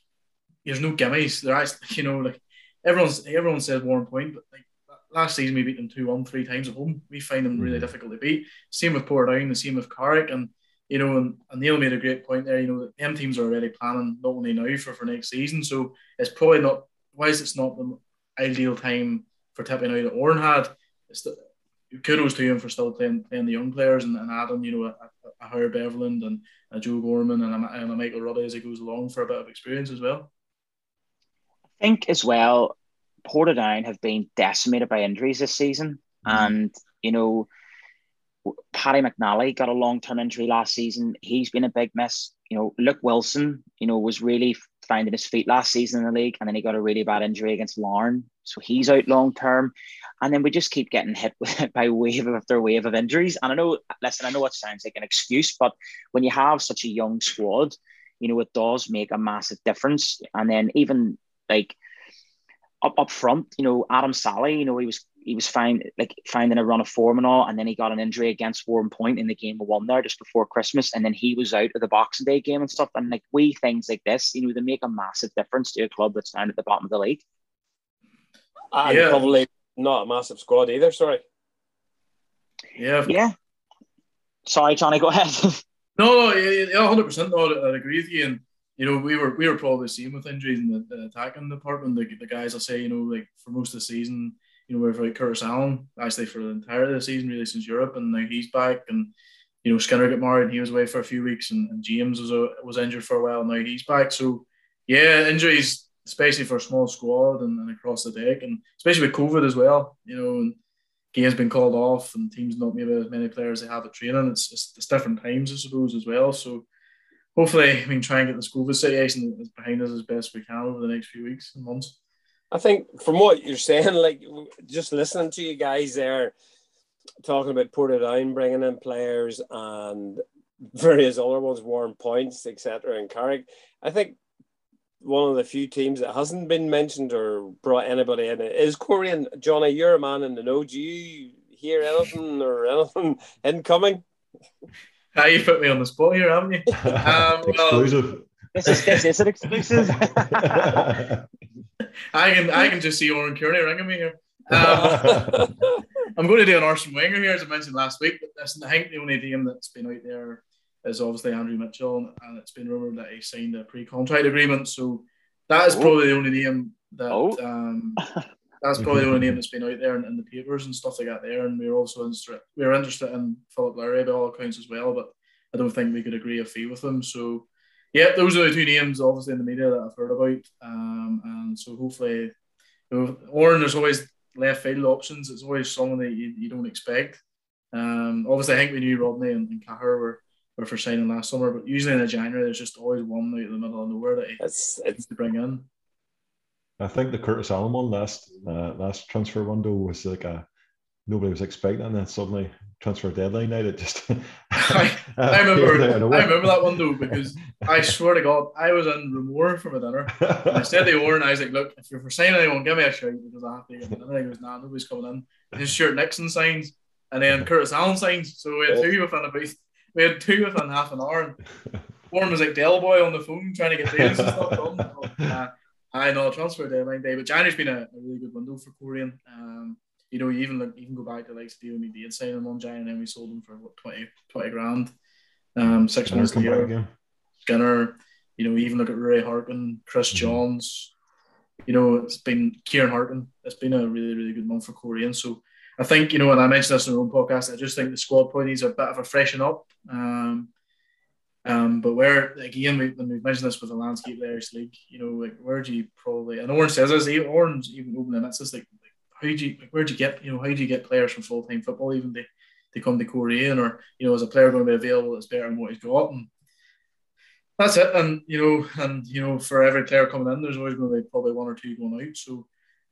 there's no gimmies. There you know, like everyone's everyone says one point, but like last season we beat them 2 1 three times at home. We find them really mm. difficult to beat. Same with Portadown, the same with Carrick. And, you know, and, and Neil made a great point there. You know, M teams are already planning not only now for, for next season. So it's probably not, why is it's not the ideal time for tipping out that Oran had? It's the, kudos to him for still playing playing the young players and, and adding, you know, a, a Howard Beverland and a Joe Gorman and a, and a Michael Ruddy as he goes along for a bit of experience as well. I think as well, Portadown have been decimated by injuries this season. Mm. And, you know, Paddy McNally got a long term injury last season. He's been a big miss. You know, Luke Wilson, you know, was really finding his feet last season in the league. And then he got a really bad injury against Larne. So he's out long term. And then we just keep getting hit with, by wave after wave of injuries. And I know, listen, I know it sounds like an excuse, but when you have such a young squad, you know, it does make a massive difference. And then even like, up up front, you know, Adam Salley, you know, he was he was fine like finding a run of form and all, and then he got an injury against Warrenpoint in the game of one there just before Christmas, and then he was out of the Boxing Day game and stuff. And like wee things like this, you know, they make a massive difference to a club that's down at the bottom of the league. And yeah. probably not a massive squad either. Sorry. Yeah. Yeah. Sorry, Johnny. Go ahead. no, no, yeah, hundred percent. No, I agree with you. And you know, we were we were probably seeing with injuries in the, the attacking department. The, the guys I say, you know, like for most of the season, you know, we've like Curtis Allen actually for the entire of the season, really since Europe, and now he's back. And you know, Skinner got married, and he was away for a few weeks, and, and James was a, was injured for a while. Now he's back. So yeah, injuries, especially for a small squad and, and across the deck, and especially with COVID as well. You know, and games been called off, and teams not maybe as many players they have at training. It's, it's, it's different times, I suppose, as well. So hopefully we can try and get the school situation behind us as best we can over the next few weeks and months. I think from what you're saying, like just listening to you guys there talking about Portadown bringing in players and various other ones, Warrenpoints, etc., and Carrick. I think one of the few teams that hasn't been mentioned or brought anybody in is Coleraine. Johnny, you're a man in the know. Do you hear anything or anything incoming? How you put me on the spot here, haven't you? Um, exclusive. Well, this is this is an exclusive. I can I can just see Oran Kearney ringing me here. Um, I'm going to do an Arsene Wenger here, as I mentioned last week. But listen, I think the only name that's been out there is obviously Andrew Mitchell, and it's been rumored that he signed a pre-contract agreement. So that is oh. probably the only name that oh. um, that's probably the only name that's been out there in, in, the papers and stuff like that there. And we are also interested, we are interested in Philip Lowry by all accounts as well, but I don't think we could agree a fee with him. So yeah, those are the two names obviously in the media that I've heard about. Um, and so hopefully, you know, Oran, there's always left field options. It's always someone that you, you don't expect. Um, obviously, I think we knew Rodney and, and Cahir were, were for signing last summer, but usually in the January, there's just always one out in the middle of nowhere that he it's, it's to bring in. I think the Curtis Allen one last uh, last transfer window was like a nobody was expecting, and then suddenly transfer deadline night it just. I, I remember I remember that window because I swear to God I was in Rumor from a dinner. And I said to Oran, I was like, "Look, if you're for signing anyone, give me a shout because I have to." And he goes, "Nah, nobody's coming in." His shirt Nixon signs, and then Curtis Allen signs. So we had two within about we had two within half an hour. And Oran was like Del Boy on the phone trying to get deals and stuff done. uh, I know transfer deadline day, but January's been a, a, really good window for Coleraine. Um, you know, you even look, you can go back to like Steve McDade signing him on Giant, and then we sold him for what 20, 20 grand, um, six Skinner months later. Skinner, you know, even look at Ray Harkin, Chris mm-hmm. Johns. You know, it's been Kieran Harkin. It's been a really, really good month for Coleraine. So I think, you know, and I mentioned this in our own podcast, I just think the squad point needs a bit of a freshen up. Um, um, but where again, we, when we mentioned this with the landscape of the League, you know, like where do you probably and Orange says this, Orange even open limits is like, like how do you like where do you get you know how do you get players from full time football even they, they come to Coleraine or you know is a player going to be available that's better than what he's got and that's it and you know and you know for every player coming in there's always going to be probably one or two going out so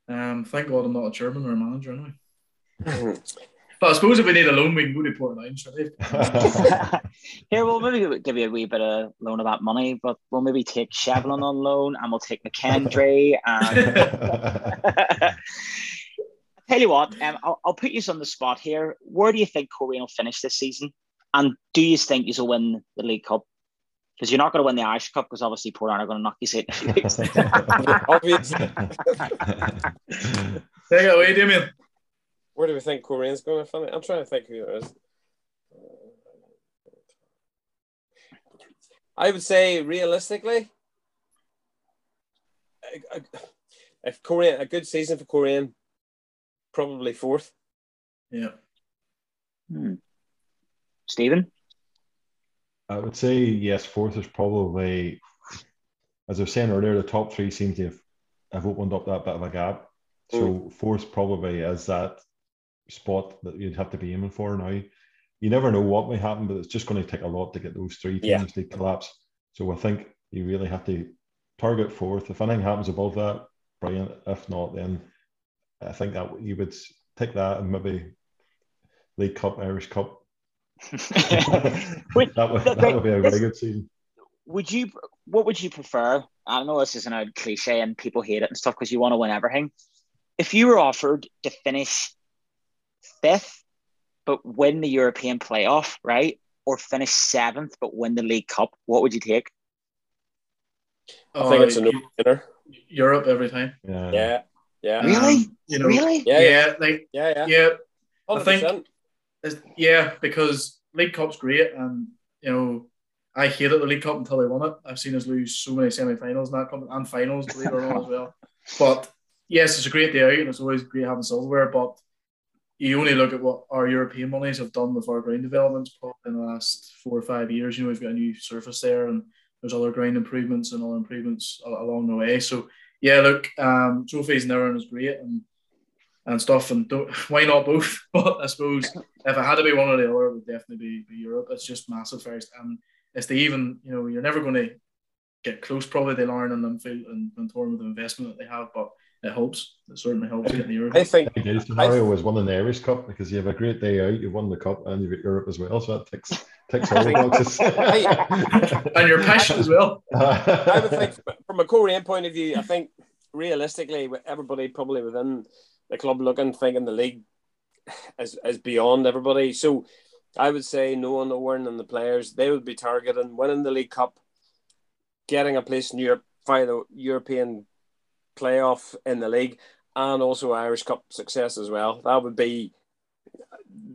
um thank God I'm not a chairman or a manager anyway. But I suppose if we need a loan, we can go to Portadown. Sure. Here, we'll maybe give you a wee bit of loan of that money, but we'll maybe take Shevlin on loan and we'll take McKendry. And tell you what, um, I'll, I'll put you on the spot here. Where do you think Coleraine will finish this season? And do you think you'll win the League Cup? Because you're not going to win the Irish Cup because obviously Portadown are going to knock you out. Obviously. Take it away, Damien. Where do we think Coleraine's going to finish? I'm trying to think who it is. I would say realistically, if Coleraine a good season for Coleraine, probably fourth. Yeah. Hmm. Stephen? I would say yes, fourth is probably as I was saying earlier, the top three seem to have, have opened up that bit of a gap. So mm. fourth probably is that spot that you'd have to be aiming for now. You never know what may happen, but it's just going to take a lot to get those three teams yeah. to collapse. So I think you really have to target fourth. If anything happens above that, brilliant. If not, then I think that you would take that and maybe League Cup, Irish Cup. that, would, that would be a very good season. Would you? What would you prefer? I don't know this isn't a cliche and people hate it and stuff because you want to win everything. If you were offered to finish fifth, but win the European playoff, right? Or finish seventh, but win the League Cup, what would you take? I think it's a no winner. Europe every time. Yeah. Yeah. Yeah. Really? Um, you know, really? Yeah. Yeah. Like, yeah. Yeah. yeah. I think, yeah, because League Cup's great. And, you know, I hated the League Cup until they won it. I've seen us lose so many semi finals and that and finals, believe it or not, as well. But yes, it's a great day out and it's always great having silverware. But you only look at what our European monies have done with our ground developments in the last four or five years. You know, we've got a new surface there, and there's other ground improvements and other improvements along the way. So yeah, look, um, trophies and everything is great and and stuff, and why not both? But I suppose if I had to be one or the other, it would definitely be, be Europe. It's just massive first, and it's the even. You know, you're never going to get close probably to Larne and Linfield and, and Torn with the investment that they have, but it helps. It certainly helps get the Euro. I think the scenario was winning the Irish Cup because you have a great day out, you've won the cup, and you've got Europe as well. So that ticks ticks all the boxes. and your passion as well. I would think, from a Coleraine point of view, I think realistically, everybody probably within the club looking, thinking the league is, is beyond everybody. So I would say no one Owen and the players, they would be targeting winning the League Cup, getting a place in Europe via the European playoff in the league and also Irish Cup success as well. That would be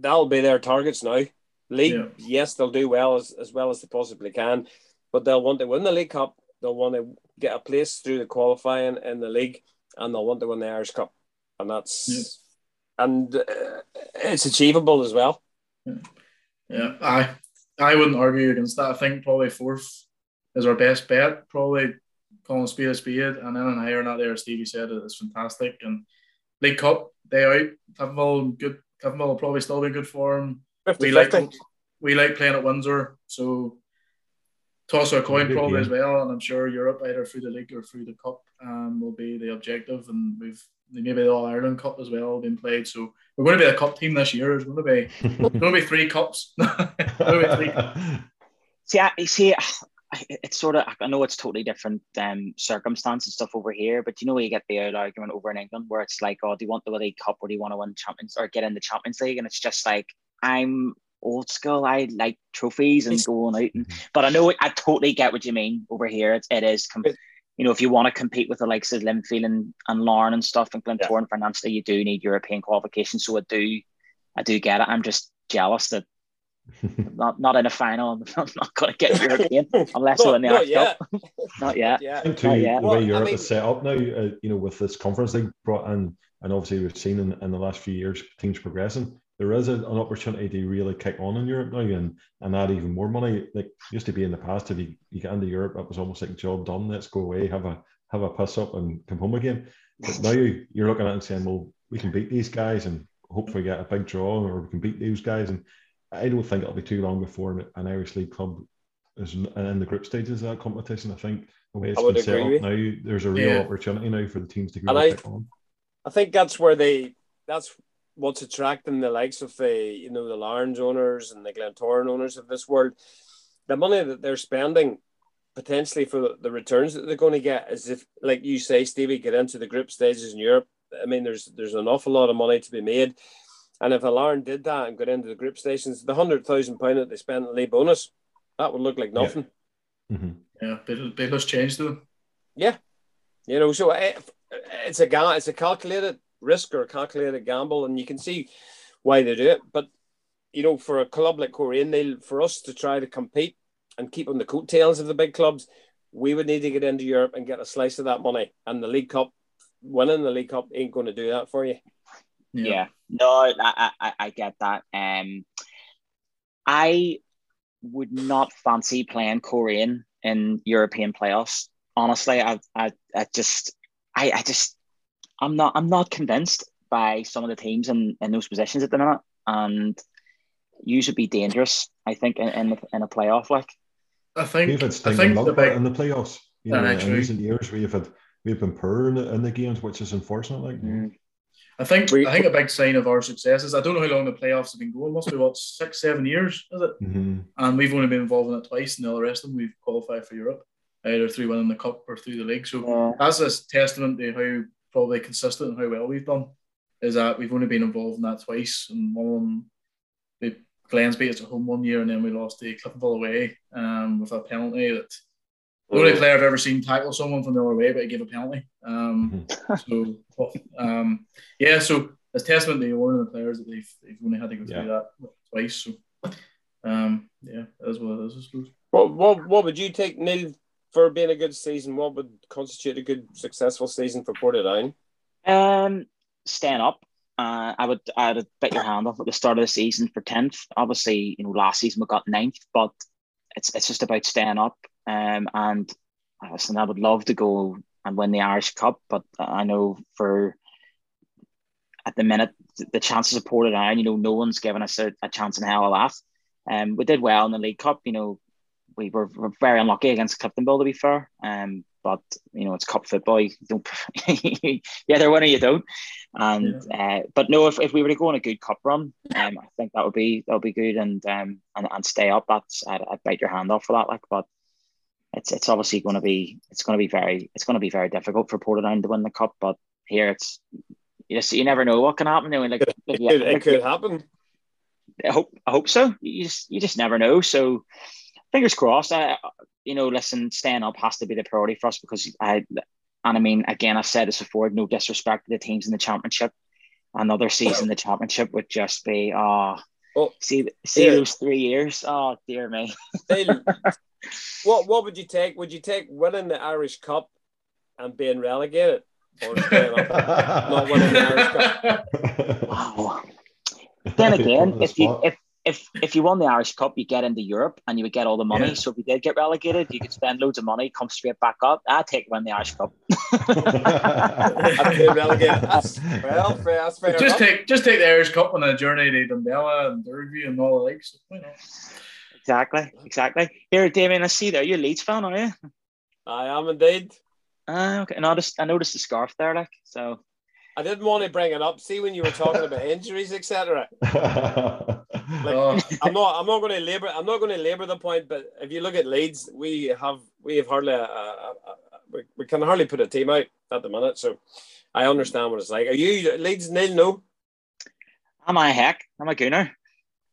that'll be their targets now. League, yeah. yes, they'll do well as, as well as they possibly can, but they'll want to win the League Cup. They'll want to get a place through the qualifying in the league, and they'll want to win the Irish Cup, and that's yeah. and uh, it's achievable as well. Yeah. yeah, I I wouldn't argue against that. I think probably fourth is our best bet. Probably calling speed a speed, and then an iron not there, as Stevie said, it's fantastic. And League Cup, day out, Cliftonville, good. Cliftonville will probably still be good form. 50, we 50. like we like playing at Windsor, so toss our coin probably as well, and I'm sure Europe either through the league or through the cup um, will be the objective, and we've maybe the All Ireland Cup as well been played. So we're going to be a cup team this year. There's going to be going to be three cups. three. See, I, see, it's sort of I know it's totally different um, circumstance and stuff over here, but you know you get the old argument over in England where it's like, oh, do you want the League Cup or do you want to win Champions or get in the Champions League? And it's just like I'm old school. I like trophies and going out, and, but I know I totally get what you mean over here. It, it is. Com- you know, if you want to compete with the likes of Linfield and, and Larne and stuff and Glentoran yeah. financially, you do need European qualifications. So I do, I do get it. I'm just jealous that not not in a final. I'm not going to get European unless no, in the not yet. not yet. I think too, the way Europe I mean, is set up now, uh, you know, with this conference they brought in, and obviously we've seen in, in the last few years teams progressing there is an opportunity to really kick on in Europe now and, and add even more money. Like used to be in the past, if you, you get into Europe, it was almost like job done. Let's go away, have a have a piss up and come home again. But now you, you're looking at it and saying, well, we can beat these guys and hopefully get a big draw, or we can beat these guys. And I don't think it'll be too long before an Irish League club is in the group stages of that competition. I think the way it's been set up now, there's a real yeah. opportunity now for the teams to go and I, on. I think that's where they that's what's attracting the likes of the you know the Larnes owners and the Glentoran owners of this world, the money that they're spending potentially for the returns that they're going to get is if, like you say, Stevie, get into the group stages in Europe. I mean, there's there's an awful lot of money to be made, and if a Larne did that and got into the group stations, the hundred thousand pound that they spent in the bonus, that would look like nothing. Yeah, mm-hmm. yeah big, big change though. Yeah, you know, so it, it's a it's a calculated risk or a calculated gamble, and you can see why they do it. But you know, for a club like Coleraine, they for us to try to compete and keep on the coattails of the big clubs, we would need to get into Europe and get a slice of that money. And the League Cup, winning the League Cup ain't going to do that for you. Yeah, yeah. no, I, I, I get that. Um, I would not fancy playing Coleraine in European playoffs. Honestly, I, I, I just, I, I just I'm not I'm not convinced by some of the teams in, in those positions at the minute, and you should be dangerous. I think in in, the, in a playoff like. I think we've had Sting and the big, in the playoffs. You know, in recent years, we've had we've been poor in the, in the games, which is unfortunate. Like. Mm. I think I think a big sign of our success is I don't know how long the playoffs have been going. Must be what six, seven years, is it? Mm-hmm. And we've only been involved in it twice, and all the rest of them we've qualified for Europe, either through winning the cup or through the league. So yeah. that's a testament to how probably consistent and how well we've done is that we've only been involved in that twice, and one of them, the Glens beat us at home one year, and then we lost the Cliftonville away um, with a penalty that the only player I've ever seen tackle someone from the other way, but he gave a penalty. Um, mm-hmm. so, um, yeah, so it's testament to one of the players that they've, they've only had to go through yeah. that twice. So, um, yeah, as well as I suppose. What, what, what would you take, Neil, for being a good season, what would constitute a good successful season for Portadown? Um, staying up. Uh, I would I would bet your hand off at the start of the season for tenth. Obviously, you know last season we got ninth, but it's it's just about staying up. Um, and listen, I would love to go and win the Irish Cup, but I know for at the minute the chances of Portadown, you know, no one's given us a, a chance in hell of that. Um, we did well in the League Cup, you know, we were, were very unlucky against Cliftonville to be fair. Um, but you know it's cup football. You don't you either win or you don't. And yeah. uh, but no, if, if we were to go on a good cup run, um, I think that would be that would be good and um and, and stay up. That's I'd, I'd bite your hand off for that. Like, but it's it's obviously going to be it's going to be very it's going to be very difficult for Portadown to win the cup. But here it's you just you never know what can happen. You know, like it, it, it could happen. I hope I hope so. You just you just never know. So fingers crossed. I, you know, listen, staying up has to be the priority for us because I, and I mean, again, I've said this before. No disrespect to the teams in the championship. Another season in the championship would just be, oh, oh see, see those three years. Oh dear me. What what would you take? Would you take winning the Irish Cup and being relegated, or not winning the Irish Cup? Wow. Then again, if you if if if you won the Irish Cup, you get into Europe and you would get all the money. Yeah. So if you did get relegated, you could spend loads of money, come straight back up. I'd take win the Irish Cup. relegated. That's, well, fair, that's fair just enough. take just take the Irish Cup on a journey to Dundela and Derby and all the likes. You know. Exactly, exactly. Here, Damien, I see there. You're a Leeds fan, are you? I am indeed. Uh, okay. and I, just, I noticed the scarf there, like so. I didn't want to bring it up. See, when you were talking about injuries, etc. Like, Oh. I'm not. I'm not going to labor. I'm not going to labor the point. But if you look at Leeds, we have we have hardly a, a, a, a we, we can hardly put a team out at the minute. So I understand what it's like. Are you Leeds nil? No. Am I heck? I'm a gooner.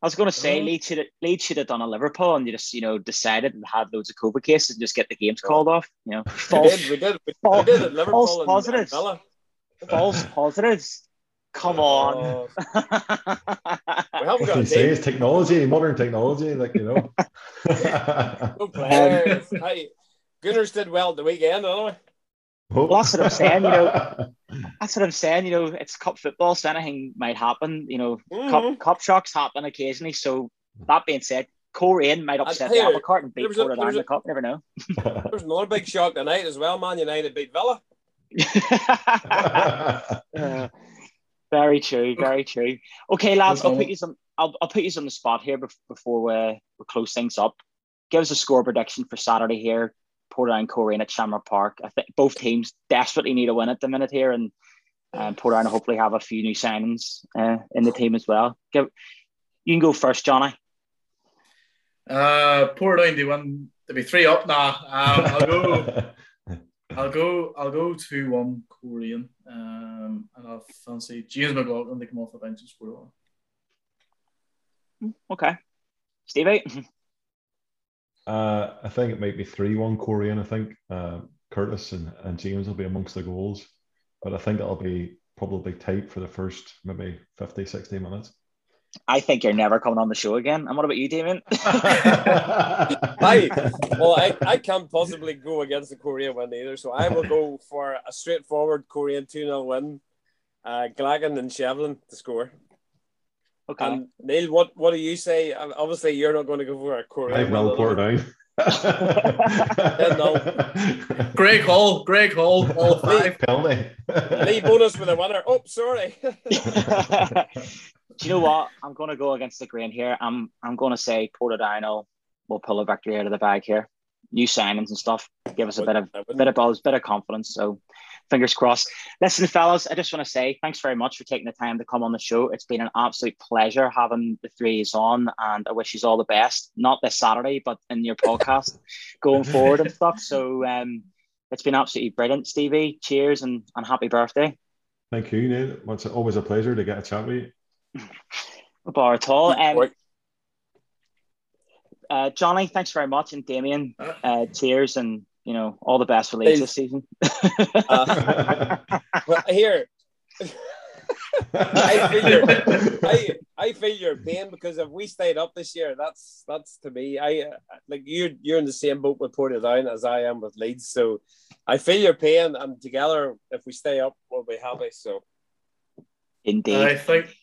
I was going to say Oh. Leeds should have, Leeds should have done a Liverpool and you just you know decided and had loads of COVID cases and just get the games called off. You know, We false, did. We did. We, we False- did at Liverpool false and, positives. and false positives. Come oh. on. Oh, we haven't got you a say team. it's technology, modern technology, like you know. No players. hey, Gunners did well the weekend, anyway. Oh. Well, that's what I'm saying, you know. That's what I'm saying. You know, it's cup football, so anything might happen. You know, Mhm. cup, cup shocks happen occasionally. So that being said, Coleraine might upset the here, apple cart and beat there was a- Portadown there was in the cup. Never know. There's another big shock tonight as well. Man United beat Villa. Uh, very true. Very true. Okay, lads, I'll put you some. I'll, I'll put you on the spot here before we, we close things up. Give us a score prediction for Saturday here. Portadown Coleraine at Shamrock Park. I think both teams desperately need a win at the minute here, and um, Portadown hopefully have a few new signings uh, in the team as well. Give, you can go first, Johnny. Uh, poor down to win to be three up now. Um, I'll go. I'll go. I'll go two one Coleraine. Um, and I'll fancy James McLaughlin to come off the bench and score one. Okay, Stevie. Uh, I think it might be 3 1 Coleraine. I think uh, Curtis and, and James will be amongst the goals, but I think it'll be probably tight for the first maybe 50, 60 minutes. I think you're never coming on the show again. And what about you, Damien? I well, I, I can't possibly go against the Coleraine win either, so I will go for a straightforward Coleraine 2 0 win. Uh, Glagan and Shevlin to score. Okay. And Neil, what, what do you say? Um, Obviously, you're not going to go for a Coleraine I've well win. poured down. Greg Hall. Greg Hall. All five. Penalty. Lee Bonis with a winner. Oh, sorry. Do you know what? I'm going to go against the grain here. I'm I'm going to say Portadown will pull a victory out of the bag here. New signings and stuff give us a bit of I wouldn't- bit of buzz, bit of confidence. So fingers crossed. Listen, fellas, I just want to say thanks very much for taking the time to come on the show. It's been an absolute pleasure having the three is on, and I wish you all the best. Not this Saturday, but in your podcast going forward and stuff. So um, it's been absolutely brilliant, Stevie. Cheers and, and happy birthday. Thank you, Neil. It's always a pleasure to get a chat with you. No bar at all. Um, uh, Johnny, thanks very much, and Damien, Uh, uh, cheers, and you know all the best for Leeds this season. Uh, Well, here, I feel your, I, I feel your pain because if we stayed up this year, that's that's to me. I uh, like you're you're in the same boat with Portadown as I am with Leeds, so I feel your pain, and together, if we stay up, we'll be happy. So Indeed. I think.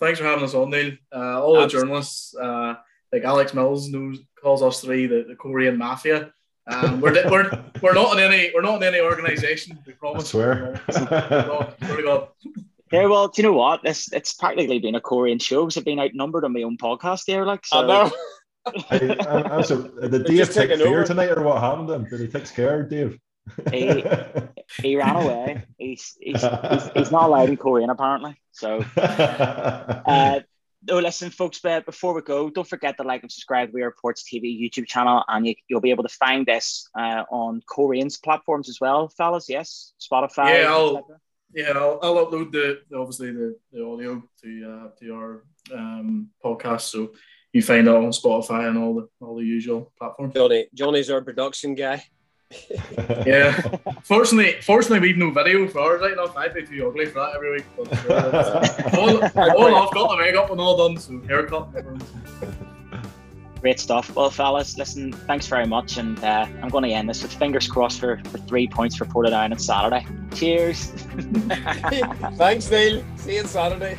Thanks for having us on, Neil. Uh, all the journalists, uh, like Alex Mills, knows calls us three the, the Coleraine mafia. Um, we're, we're we're not in any we're not in any organisation. We I promise. swear. God, swear to God. Yeah, well, do you know what? This it's practically been a Coleraine show because I've been outnumbered on my own podcast here. Like, so I know. I, I, I'm so, did Dave just take taking fear over. tonight or what happened to him? Did he take scare, Dave? He- he ran away. He's he's, he's, he's not allowed in Coleraine apparently. So, uh, no, listen, folks. But before we go, don't forget to like and subscribe to We Reports TV YouTube channel, and you, you'll be able to find this uh, on Coleraine's platforms as well, fellas. Yes, Spotify. Yeah, I'll- Yeah, I'll, I'll upload the, the obviously the, the audio to uh, to our um, podcast, so you find it on Spotify and all the all the usual platforms. Johnny, Johnny's our production guy. Yeah, fortunately, fortunately we've no video for ours right now. I'd be too ugly for that every week. But uh, all, all I've got the makeup and all done, so haircut. and. Great stuff. Well, fellas, listen, thanks very much. And uh, I'm going to end this with fingers crossed for, for three points for Portadown on Saturday. Cheers. Thanks, Neil. See you on Saturday.